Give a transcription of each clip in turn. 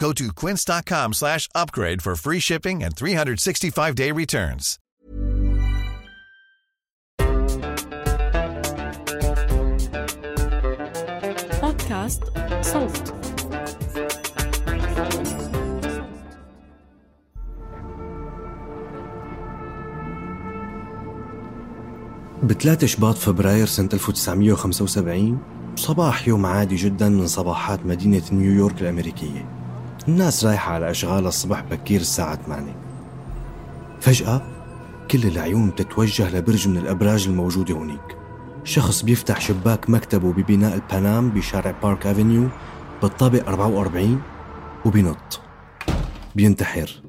Go to quince.com slash upgrade for free shipping and 365-day returns. بودكاست صوت ب 3 شباط فبراير سنة 1975 صباح يوم عادي جدا من صباحات مدينة نيويورك الأمريكية الناس رايحة على أشغال الصبح بكير الساعة 8 فجأة كل العيون بتتوجه لبرج من الأبراج الموجودة هناك. شخص بيفتح شباك مكتبه ببناء ال Pan Am بشارع Park Avenue بالطابق 44 وبينط بينتحر.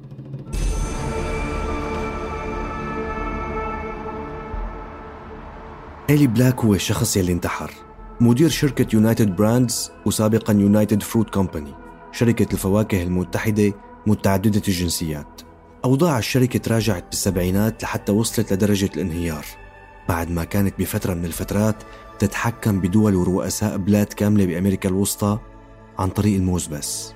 إيلي بلاك هو الشخص يلي انتحر. مدير شركة United Brands وسابقا United Fruit Company. شركة الفواكه المتحدة متعددة الجنسيات. أوضاع الشركة تراجعت بالسبعينات لحتى وصلت لدرجة الانهيار بعد ما كانت بفترة من الفترات تتحكم بدول ورؤساء بلاد كاملة بأمريكا الوسطى عن طريق الموز بس.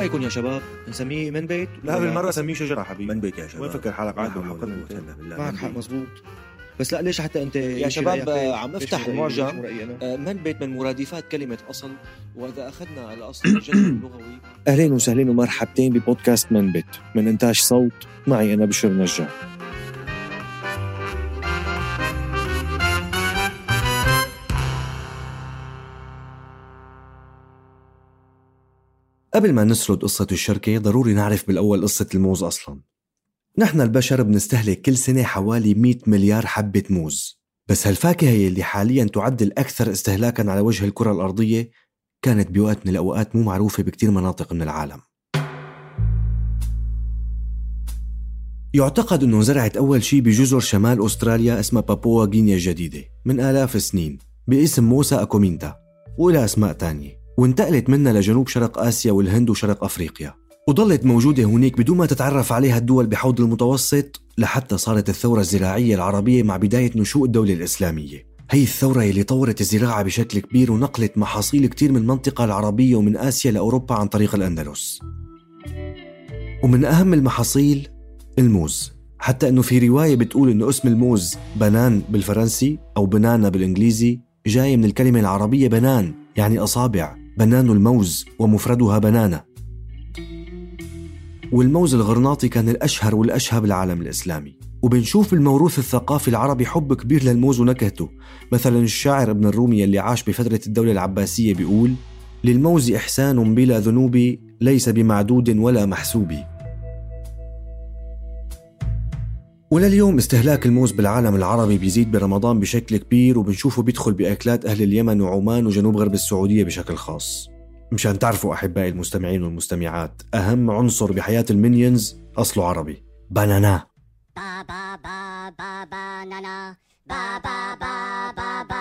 رأيكم يا شباب؟ نسميه من بيت؟ لا بالمرة سميه شجرة حبيبي من بيت يا شباب وين فكر حالك عاد. معك حق. مزبوط بس لا ليش حتى أنت يا شباب،؟ آه، عم افتح أنا؟ آه، من بيت من مرادفات كلمة أصل وإذا أخذنا الأصل الجذر اللغوي أهلين وسهلين ومرحبتين ببودكاست من بيت من إنتاج صوت معي أنا بشر نجار قبل ما نسرد قصة الشركة ضروري نعرف بالأول قصة الموز أصلا. نحن البشر بنستهلك كل سنة حوالي 100 مليار حبة موز. بس هالفاكهة اللي حاليا تعد الأكثر استهلاكا على وجه الكرة الأرضية كانت بوقت من الأوقات مو معروفة بكتير مناطق من العالم. يعتقد أنه زرعت أول شيء بجزر شمال أستراليا اسمها بابوا غينيا الجديدة من آلاف السنين باسم موسى أكومينتا وإلى أسماء تانية. وانتقلت منها لجنوب شرق آسيا والهند وشرق أفريقيا. وظلت موجودة هناك بدون ما تتعرف عليها الدول بحوض المتوسط لحتى صارت الثورة الزراعية العربية مع بداية نشوء الدولة الإسلامية. هي الثورة اللي طورت الزراعة بشكل كبير ونقلت محاصيل كتير من المنطقة العربية ومن آسيا لأوروبا عن طريق الأندلس. ومن أهم المحاصيل الموز. حتى أنه في رواية بتقول أنه اسم الموز بنان بالفرنسي أو بنانا بالإنجليزي جاي من الكلمة العربية بنان يعني أصابع. بنان الموز ومفردها بنانة والموز الغرناطي كان الأشهر والأشهى بالعالم الإسلامي. وبنشوف بالموروث الثقافي العربي حب كبير للموز ونكهته. مثلا الشاعر ابن الرومي اللي عاش بفترة الدولة العباسية بيقول للموز إحسان بلا ذنوب ليس بمعدود ولا محسوب. ولليوم استهلاك الموز بالعالم العربي بيزيد برمضان بشكل كبير وبنشوفه بيدخل بأكلات أهل اليمن وعمان وجنوب غرب السعودية بشكل خاص. مشان تعرفوا أحبائي المستمعين والمستمعات أهم عنصر بحياة المينيونز أصله عربي بانانا ba ba ba banana oh ba ba ba ba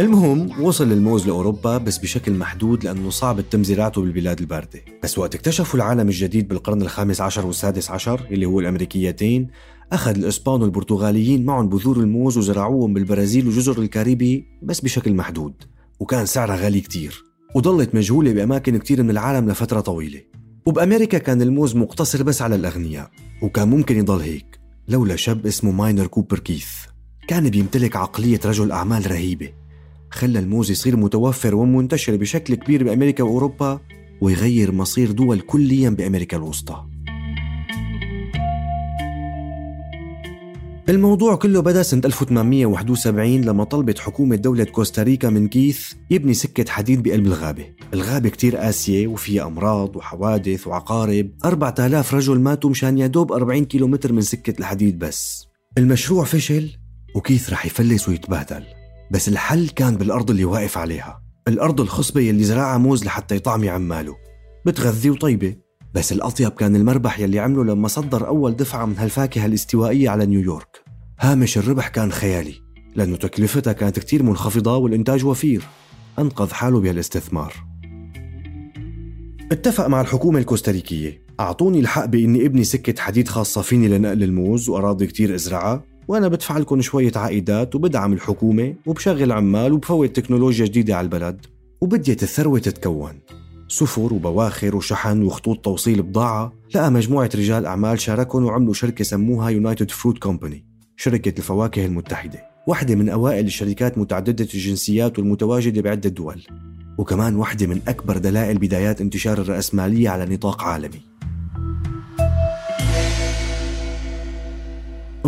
المهم وصل الموز لأوروبا بس بشكل محدود لأنه صعب التم زراعته بالبلاد الباردة. بس وقت اكتشفوا العالم الجديد بالقرن الخامس عشر والسادس عشر اللي هو الأمريكيتين أخذ الإسبان والبرتغاليين معهم بذور الموز وزرعوهم بالبرازيل وجزر الكاريبي بس بشكل محدود وكان سعرها غالي كتير وضلت مجهولة بأماكن كتير من العالم لفترة طويلة. وبأمريكا كان الموز مقتصر بس على الأغنياء وكان ممكن يضل هيك لولا شاب اسمه ماينر كوبر كيث. كان بيمتلك عقلية رجل أعمال رهيبة. خلى الموز يصير متوفر ومنتشر بشكل كبير بأمريكا وأوروبا ويغير مصير دول كليا بأمريكا الوسطى. الموضوع كله بدأ سنة 1871 لما طلبت حكومة دولة كوستاريكا من كيث يبني سكة حديد بقلب الغابة. الغابة كتير قاسية وفيها أمراض وحوادث وعقارب. 4000 رجل ماتوا مشان يدوب 40 كيلومتر من سكة الحديد بس. المشروع فشل وكيث رح يفلس ويتبهدل. بس الحل كان بالأرض اللي واقف عليها. الأرض الخصبة يلي زرعها موز لحتى يطعمي عماله. بتغذي وطيبة. بس الأطيب كان المربح يلي عمله لما صدر أول دفعة من هالفاكهة الاستوائية على نيويورك. هامش الربح كان خيالي لأنه تكلفتها كانت كتير منخفضة والإنتاج وفير. أنقذ حاله بهالاستثمار. اتفق مع الحكومة الكوستاريكية. أعطوني الحق بإني ابني سكة حديد خاصة فيني لنقل الموز وأراضي كتير أزرعها. وأنا بدفع لكم شوية عائدات وبدعم الحكومة وبشغل عمال وبفوت تكنولوجيا جديدة على البلد. وبديت الثروة تتكون. سفر وبواخر وشحن وخطوط توصيل بضاعة. لقى مجموعة رجال أعمال شاركهم وعملوا شركة سموها يونايتد فروت كومباني شركة الفواكه المتحدة. واحدة من أوائل الشركات متعددة الجنسيات والمتواجدة بعدة دول. وكمان واحدة من أكبر دلائل بدايات انتشار الرأسمالية على نطاق عالمي.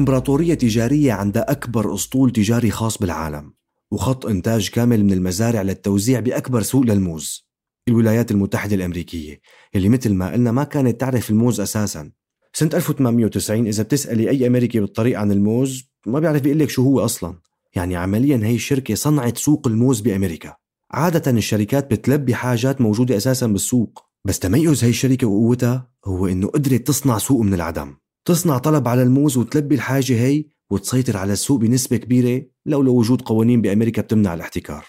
إمبراطورية تجارية عندها أكبر أسطول تجاري خاص بالعالم وخط إنتاج كامل من المزارع للتوزيع بأكبر سوق للموز. الولايات المتحدة الأمريكية اللي مثل ما قلنا ما كانت تعرف الموز أساساً. سنة 1890 إذا بتسألي أي أمريكي بالطريق عن الموز ما بيعرف يقول لك شو هو أصلا. يعني عمليا هي الشركة صنعت سوق الموز بأمريكا. عادة الشركات بتلبي حاجات موجودة أساسا بالسوق بس تميز هي الشركة وقوتها هو إنه قدرت تصنع سوق من العدم. تصنع طلب على الموز وتلبي الحاجة هي وتسيطر على السوق بنسبة كبيرة لولا وجود قوانين بأمريكا بتمنع الاحتكار.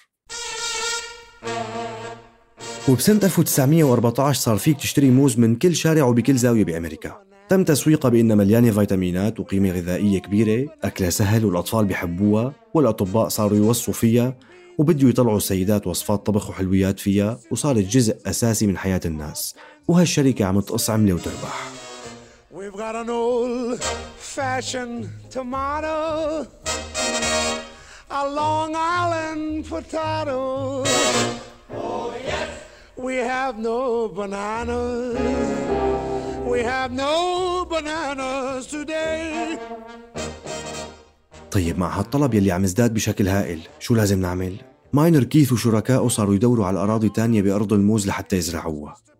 وبسنة 1914 صار فيك تشتري موز من كل شارع وبكل زاوية بأمريكا. تم تسويقها بأنها مليانة فيتامينات وقيمة غذائية كبيرة أكلها سهل والأطفال بيحبوها والأطباء صاروا يوصوا فيها وبدوا يطلعوا السيدات وصفات طبخ وحلويات فيها وصارت جزء أساسي من حياة الناس. وهالشركة عم تقص عملة وتربح. We've got an old fashioned tomato A Long Island potato. Oh yes. We have no bananas. We have no bananas today. طيب مع هالطلب يلي عم يزداد بشكل هائل شو لازم نعمل؟ ماينر كيث وشركائه صاروا يدوروا على أراضي تانية بأرض الموز لحتى يزرعوها.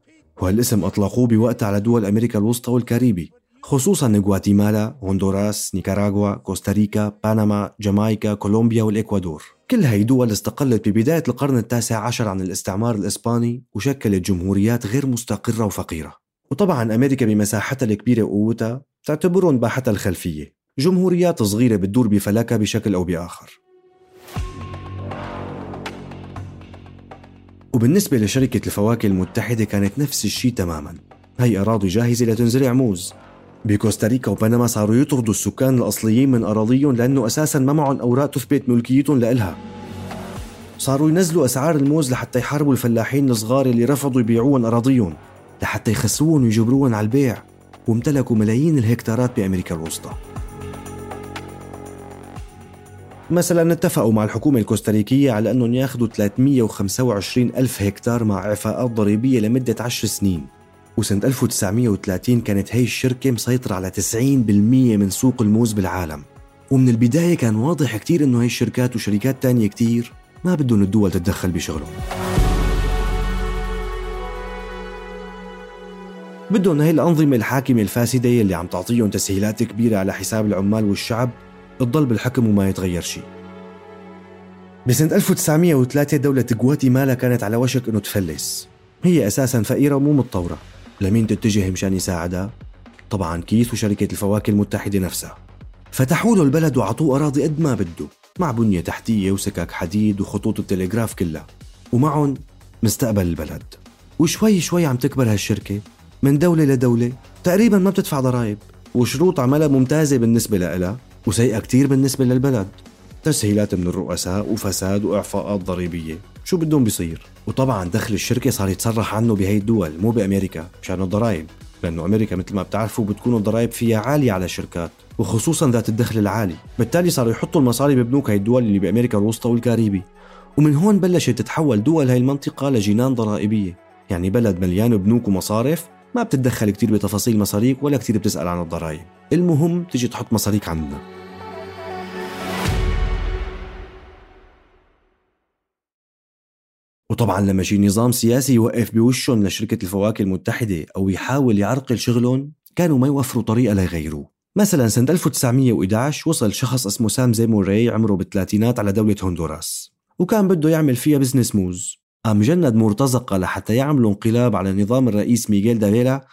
وهالاسم أطلقوه بوقتها على دول أمريكا الوسطى والكاريبي خصوصا غواتيمالا، هندوراس، نيكاراغوا، كوستاريكا، بنما، جامايكا، كولومبيا والإكوادور. كل هاي دول استقلت ببداية القرن التاسع عشر عن الاستعمار الإسباني وشكلت جمهوريات غير مستقرة وفقيرة. وطبعا أمريكا بمساحتها الكبيرة وقوتها تعتبرهم باحتها الخلفية. جمهوريات صغيرة بتدور بفلكها بشكل أو بآخر. وبالنسبة لشركة الفواكه المتحدة كانت نفس الشيء تماما. هي أراضي جاهزة لتنزرع موز. بكوستاريكا وبنما صاروا يطردوا السكان الأصليين من أراضيهم لأنه أساسا ما معهم أوراق تثبت ملكيتهم لإلها. صاروا ينزلوا أسعار الموز لحتى يحاربوا الفلاحين الصغار اللي رفضوا يبيعوهم أراضيهم لحتى يخسروهم ويجبروهم على البيع. وامتلكوا ملايين الهكتارات بأمريكا الوسطى. مثلا اتفقوا مع الحكومة الكوستاريكية على أنهم ياخذوا 325 ألف هكتار مع إعفاءات ضريبية لمدة 10 سنين. وسنة 1930 كانت هي الشركة مسيطرة على 90% من سوق الموز بالعالم. ومن البداية كان واضح كتير إنه هي الشركات وشركات تانية كتير ما بدهم الدول تتدخل بشغلهم. بدهم هي الأنظمة الحاكمة الفاسدة اللي عم تعطيهم تسهيلات كبيرة على حساب العمال والشعب تضل بالحكم وما يتغير شيء بسنة 1903 دولة غواتيمالا كانت على وشك إنه تفلس. هي أساسا فقيرة ومو متطورة. لمين تتجه مشان يساعدها؟ طبعا كيس وشركة الفواكه المتحدة نفسها. فتحوا له البلد وعطوه أراضي قد ما بده. مع بنية تحتية وسكك حديد وخطوط التلغراف كلها. ومعهم مستقبل البلد. وشوي شوي عم تكبر هالشركة. من دولة لدولة. تقريبا ما بتدفع ضرائب. وشروط عملها ممتازة بالنسبة لها. وسيئة كتير بالنسبة للبلد. تسهيلات من الرؤساء وفساد وإعفاءات ضريبية. شو بدهم بيصير؟ وطبعا دخل الشركة صار يتصرح عنه بهي الدول مو بأمريكا مشان الضرائب. لأنه أمريكا مثل ما بتعرفوا بتكون الضرائب فيها عالية على الشركات وخصوصا ذات الدخل العالي. بالتالي صاروا يحطوا المصاري ببنوك هاي الدول اللي بأمريكا الوسطى والكاريبي. ومن هون بلشت تتحول دول هاي المنطقة لجنان ضرائبية. يعني بلد مليان بنوك ومصارف ما بتتدخل كتير بتفاصيل مصاريك ولا كتير بتسأل عن الضرائب. المهم تجي تحط مصاريك عندنا. وطبعا لما يجي نظام سياسي يوقف بوشهم لشركة الفواكه المتحدة أو يحاول يعرقل شغلهم كانوا ما يوفروا طريقة ليغيروه مثلا سنة 1911 وصل شخص اسمه سام زيموري عمره بالثلاثينات على دولة هندوراس. وكان بده يعمل فيها business موز. قام جند مرتزقة لحتى يعملوا انقلاب على نظام الرئيس ميغيل دافيلا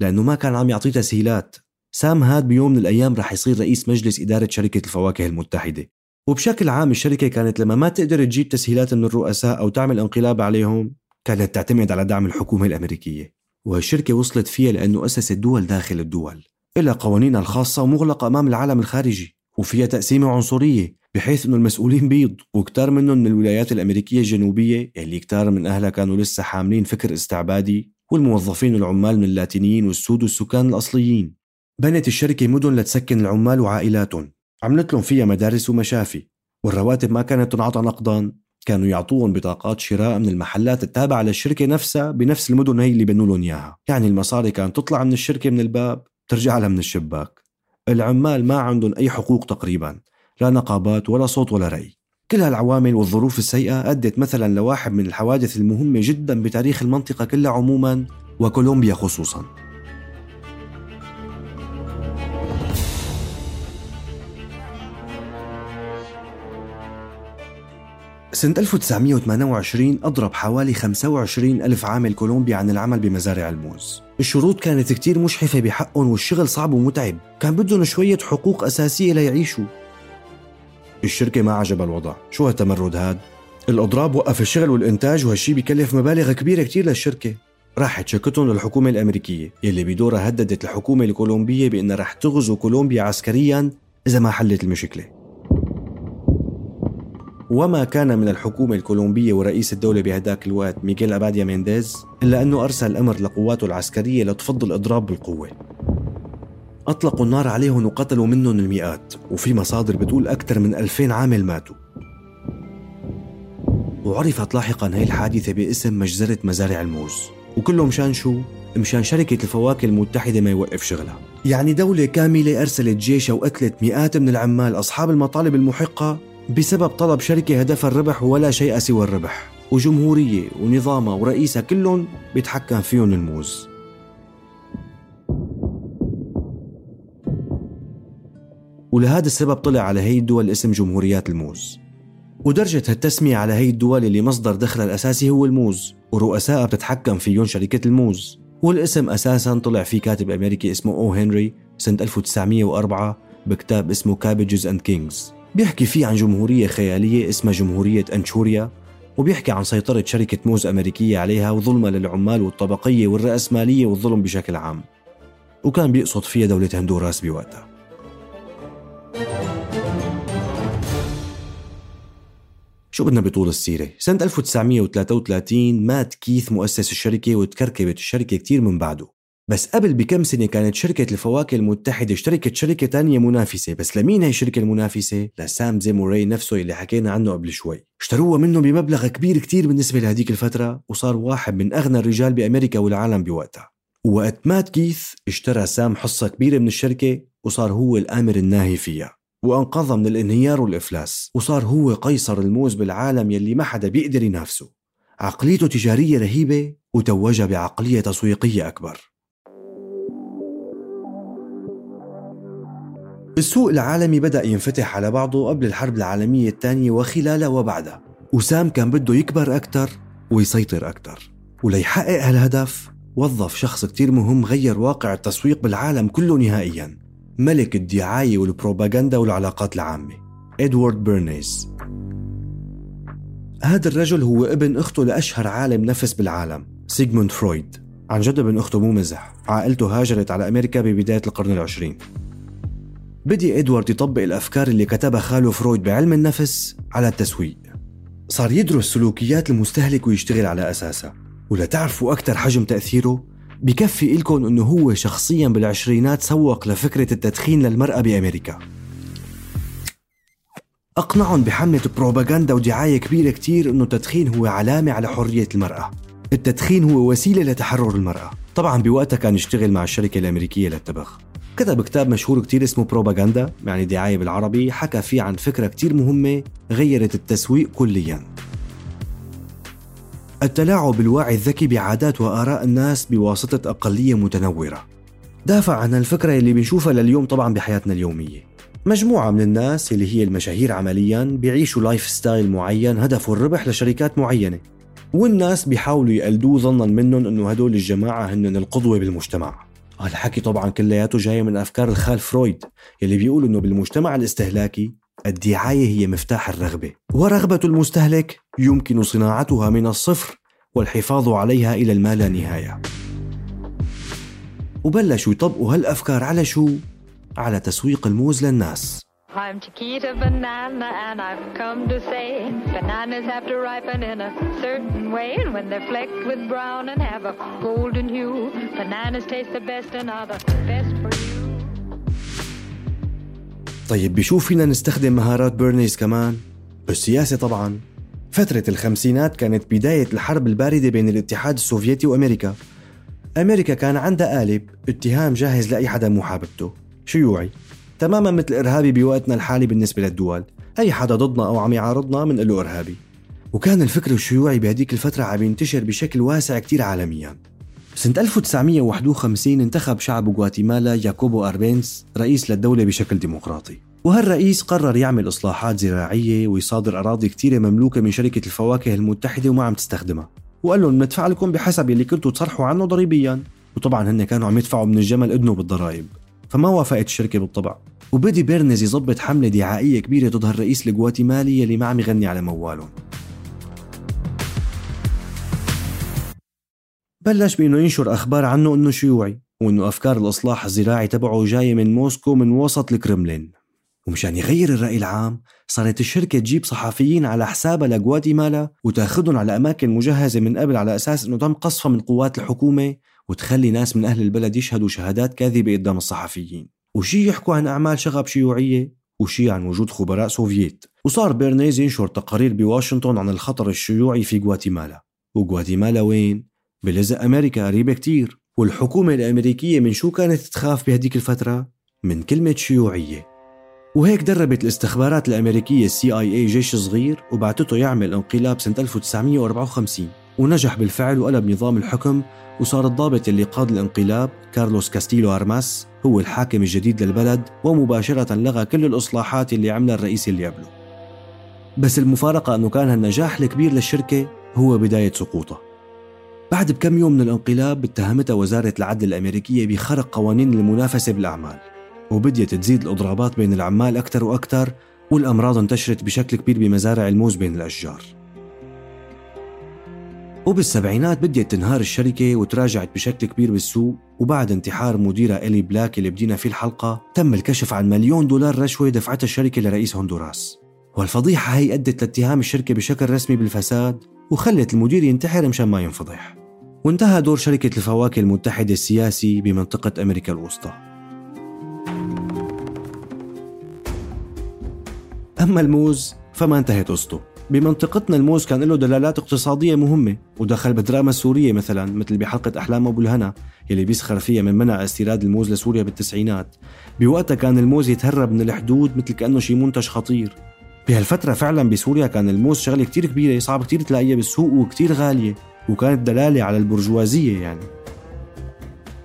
لأنه ما كان عم يعطيه تسهيلات. سام هاد بيوم من الأيام رح يصير رئيس مجلس إدارة شركة الفواكه المتحدة. وبشكل عام الشركة كانت لما ما تقدر تجيب تسهيلات من الرؤساء أو تعمل انقلاب عليهم كانت تعتمد على دعم الحكومة الأمريكية. وهالشركة وصلت فيها لأنه أسست دول داخل الدول إلها قوانينها الخاصة ومغلقة أمام العالم الخارجي. وفيها تقسيمة عنصرية بحيث إنه المسؤولين بيض وكتار منهم من الولايات الأمريكية الجنوبية اللي كتار من أهلها كانوا لسه حاملين فكر استعبادي والموظفين والعمال من اللاتينيين والسود والسكان الأصليين. بنت الشركة مدن لتسكن العمال وعائلاتهم عملت لهم فيها مدارس ومشافي. والرواتب ما كانت تنعطى نقدا. كانوا يعطوهم بطاقات شراء من المحلات التابعة للشركة نفسها بنفس المدن هي اللي بنوا لهم إياها. يعني المصاري كانت تطلع من الشركة من الباب ترجع لها من الشباك. العمال ما عندهم أي حقوق تقريبا. لا نقابات ولا صوت ولا رأي. كل هالعوامل والظروف السيئة أدت مثلا لواحد من الحوادث المهمة جدا بتاريخ المنطقة كلها عموما وكولومبيا خصوصا. سنة 1928 أضرب حوالي 25 ألف عامل كولومبيا عن العمل بمزارع الموز. الشروط كانت كتير مشحفة بحقهم والشغل صعب ومتعب. كان بدهم شوية حقوق أساسية ليعيشوا. الشركة ما عجبها الوضع. شو هالتمرد هاد؟ الإضراب وقف الشغل والإنتاج وهالشي بيكلف مبالغ كبيرة كتير للشركة. راحت شكتهم للحكومة الأمريكية يلي بدورها هددت الحكومة الكولومبية بأنها رح تغزو كولومبيا عسكريا إذا ما حلت المشكلة. وما كان من الحكومة الكولومبية ورئيس الدولة بهداك الوقت ميغيل أباديا مينديز إلا أنه أرسل أمر لقواته العسكرية لتفض الإضراب بالقوة. أطلقوا النار عليهم وقتلوا منهم المئات وفي مصادر بتقول أكثر من ألفين عامل ماتوا. وعرفت لاحقا هي الحادثة باسم مجزرة مزارع الموز. وكله مشان شو؟ مشان شركة الفواكه المتحدة ما يوقف شغلها. يعني دولة كاملة أرسلت جيشها وقتلت مئات من العمال أصحاب المطالب المحقة؟ بسبب طلب شركة هدفها الربح ولا شيء سوى الربح وجمهورية ونظامها ورئيسها كلهم بيتحكم فيهم الموز. ولهذا السبب طلع على هي الدول اسم جمهوريات الموز. ودرجت هالتسمية على هي الدول اللي مصدر دخلها الأساسي هو الموز ورؤسائها بتتحكم فيهم شركة الموز. والاسم أساسا طلع فيه كاتب أمريكي اسمه أو هنري سنة 1904 بكتاب اسمه Cabbages and Kings بيحكي فيه عن جمهورية خيالية اسمها جمهورية أنشوريا وبيحكي عن سيطرة شركة موز أمريكية عليها وظلمها للعمال والطبقية والرأسمالية والظلم بشكل عام. وكان بيقصد فيها دولة هندوراس بوقتها. شو بدنا بطول السيرة؟ سنة 1933 مات كيث مؤسس الشركة وتكركبت الشركة كتير من بعده. بس قبل بكم سنة كانت شركة الفواكه المتحدة اشتركت شركة تانية منافسة. بس لمين هي الشركة المنافسة؟ لسام زيموري نفسه اللي حكينا عنه قبل شوي. اشتروها منه بمبلغ كبير كتير بالنسبة لهديك الفترة وصار واحد من أغنى الرجال بأمريكا والعالم بوقتها. وقت مات كيث اشترى سام حصة كبيرة من الشركة وصار هو الآمر الناهي فيها. وأنقذها من الانهيار والإفلاس. وصار هو قيصر الموز بالعالم يلي ما حدا بيقدر ينافسه. عقليته تجارية رهيبة وتوجها بعقلية تسويقية أكبر. السوق العالمي بدأ ينفتح على بعضه قبل الحرب العالمية الثانية وخلالها وبعدها. وسام كان بده يكبر أكثر ويسيطر أكثر وليحقق هالهدف وظف شخص كتير مهم غير واقع التسويق بالعالم كله نهائياً ملك الدعاية والبروباغندا والعلاقات العامة إدوارد بيرنيز هذا الرجل هو ابن أخته لأشهر عالم نفس بالعالم سيغموند فرويد. عن جد ابن أخته مو مزح عائلته هاجرت على أمريكا ببداية القرن العشرين. بدأ إدوارد يطبق الأفكار اللي كتبها خاله فرويد بعلم النفس على التسويق. صار يدرس سلوكيات المستهلك ويشتغل على أساسها. ولتعرفوا أكثر حجم تأثيره؟ بكفي إلكم أنه هو شخصيا بالعشرينات سوق لفكرة التدخين للمرأة بأمريكا. أقنعهم بحملة بروباغندا ودعاية كبيرة كتير أنه التدخين هو علامة على حرية المرأة. التدخين هو وسيلة لتحرر المرأة. طبعا بوقتها كان يشتغل مع الشركة الأمريكية للتبغ كتب كتاب مشهور كتير اسمه بروباغندا يعني دعاية بالعربي حكى فيه عن فكرة كتير مهمة غيرت التسويق كلياً. التلاعب بالوعي الذكي بعادات وآراء الناس بواسطة أقلية متنورة. دافع عن الفكرة اللي بنشوفها لليوم طبعا بحياتنا اليومية. مجموعة من الناس اللي هي المشاهير عمليا بيعيشوا lifestyle معين هدفه الربح لشركات معينة. والناس بيحاولوا يقلدوه ظنا منهم إنه هدول الجماعة هن القدوة بالمجتمع. هالحكي طبعا كلياته جاي من أفكار الخال فرويد يلي بيقول إنه بالمجتمع الاستهلاكي الدعاية هي مفتاح الرغبة ورغبة المستهلك يمكن صناعتها من الصفر والحفاظ عليها إلى الما لا نهاية وبلشوا يطبقوا هالأفكار على شو؟ على تسويق الموز للناس I'm Chiquita Banana and I've come to say bananas have to ripen in a certain way and when they're flecked with brown and have a golden hue bananas taste the best and are the best for you. طيب بشوف فينا نستخدم مهارات بيرنيز كمان؟ بالسياسة طبعا. فترة الخمسينات كانت بداية الحرب الباردة بين الاتحاد السوفيتي وأمريكا. أمريكا كان عندها قالب اتهام جاهز لأي حدا مو حاببته. شيوعي. تماما مثل إرهابي بوقتنا الحالي بالنسبة للدول. أي حدا ضدنا أو عم يعارضنا من له إرهابي. وكان الفكر الشيوعي بهديك الفترة عم ينتشر بشكل واسع كتير عالميا. سنة 1951 انتخب شعب غواتيمالا ياكوبو أربينس رئيس للدولة بشكل ديمقراطي. وهالرئيس قرر يعمل إصلاحات زراعية ويصادر أراضي كتيرة مملوكة من شركة الفواكه المتحدة وما عم تستخدمها. وقال لهم ندفع لكم بحسب اللي كنتوا تصرحوا عنه ضريبيا. وطبعا هن كانوا عم يدفعوا من الجمل إذنه بالضرائب. فما وافقت الشركة بالطبع. وبدي بيرنز يظبط حملة دعائية كبيرة ضد هالرئيس الغواتيمالي اللي ما عم يغني على موالهم. بلش بإنه ينشر أخبار عنه إنه شيوعي وإنه أفكار الإصلاح الزراعي تبعه جاية من موسكو من وسط الكرملين. ومشان يغير الرأي العام صارت الشركة تجيب صحفيين على حسابها لغواتيمالا وتأخذهم على أماكن مجهزة من قبل على أساس أنه تم قصفها من قوات الحكومة وتخلي ناس من أهل البلد يشهدوا شهادات كاذبة قدام الصحفيين. وشي يحكوا عن أعمال شغب شيوعية وشي عن وجود خبراء سوفييت. وصار بيرنيز ينشر تقارير بواشنطن عن الخطر الشيوعي في غواتيمالا. وغواتيمالا وين؟ بلزق أمريكا قريبة كتير. والحكومة الأمريكية من شو كانت تخاف بهديك الفترة؟ من كلمة شيوعية. وهيك دربت الاستخبارات الأمريكية السي آي إي جيش صغير وبعتته يعمل انقلاب سنة 1954 ونجح بالفعل وقلب نظام الحكم وصار الضابط اللي قاد الانقلاب كارلوس كاستيلو أرماس هو الحاكم الجديد للبلد ومباشرة لغى كل الإصلاحات اللي عملها الرئيس اللي قبله. بس المفارقة أنه كان هالنجاح الكبير للشركة هو بداية سقوطها بعد بكم يوم من الانقلاب اتهمتها وزارة العدل الأمريكية بخرق قوانين المنافسة بالأعمال وبديت تزيد الإضرابات بين العمال أكثر وأكثر والأمراض انتشرت بشكل كبير بمزارع الموز بين الأشجار. وبالسبعينات بديت تنهار الشركة وتراجعت بشكل كبير بالسوق. وبعد انتحار مديرة إلي بلاك اللي بدينا فيه الحلقة تم الكشف عن مليون دولار رشوة دفعتها الشركة لرئيس هندوراس. والفضيحة هي أدت لاتهام الشركة بشكل رسمي بالفساد وخلت المدير ينتحر مشان ما ينفضح. وانتهى دور شركة الفواكه المتحدة السياسي بمنطقة أمريكا الوسطى. أما الموز فما انتهت قصته بمنطقتنا الموز كان له دلالات اقتصادية مهمة ودخل بالدراما السورية مثلا مثل بحلقة أحلام أبو الهنا يلي بيسخر فيها من منع استيراد الموز لسوريا بالتسعينات. بوقتها كان الموز يتهرب من الحدود مثل كأنه شي منتج خطير. بهالفترة فعلا بسوريا كان الموز شغلة كتير كبيرة صعب كتير تلاقيها بالسوق وكتير غالية وكانت دلالة على البرجوازية يعني.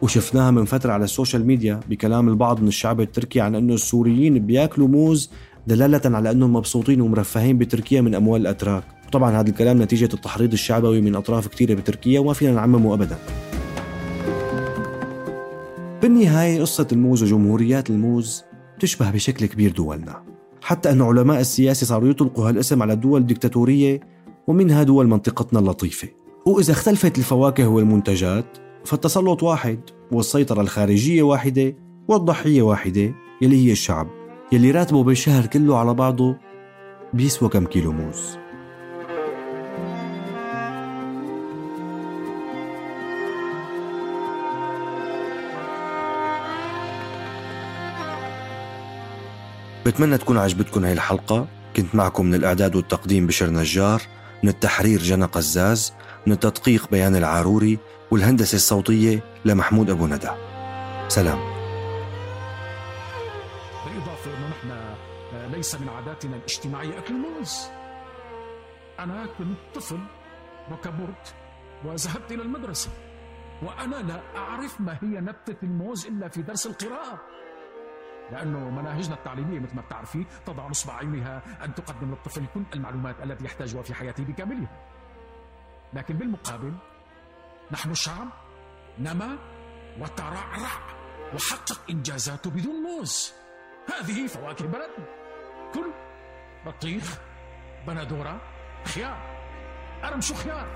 وشفناها من فترة على ال social media بكلام البعض من الشعب التركي عن أنه السوريين بياكلوا موز دلالة على أنهم مبسوطين ومرفهين بتركيا من أموال الأتراك. طبعا هذا الكلام نتيجة التحريض الشعبوي من أطراف كثيرة بتركيا وما فينا نعممه أبدا. بالنهاية قصة الموز وجمهوريات الموز تشبه بشكل كبير دولنا. حتى أن علماء السياسة صاروا يطلقوا هالاسم على الدول الدكتاتورية ومنها دول منطقتنا اللطيفة. وإذا اختلفت الفواكه والمنتجات فالتسلط واحد والسيطرة الخارجية واحدة والضحية واحدة يلي هي الشعب. يلي راتبه بالشهر كله على بعضه بيسوى كم كيلو موز. بتمنى تكون عجبتكم هاي الحلقة. كنت معكم من الإعداد والتقديم بشر نجار من التحرير جنى قزاز من التدقيق بيان العاروري والهندسة الصوتية لمحمود أبو ندى. سلام. ليس من عاداتنا الاجتماعية. أكل الموز. أنا كنت طفل وكبرت وذهبت إلى المدرسة وأنا لا أعرف ما هي نبتة الموز إلا في درس القراءة. لأنه مناهجنا التعليمية مثل ما بتعرفي تضع نصب عينها أن تقدم للطفل كل المعلومات التي يحتاجها في حياته بكاملها. لكن بالمقابل نحن شعب نما وترعرع وحقق إنجازاته بدون موز. هذه فواكه بلدنا. كل بطيخ بندورة خيار. مش خيار.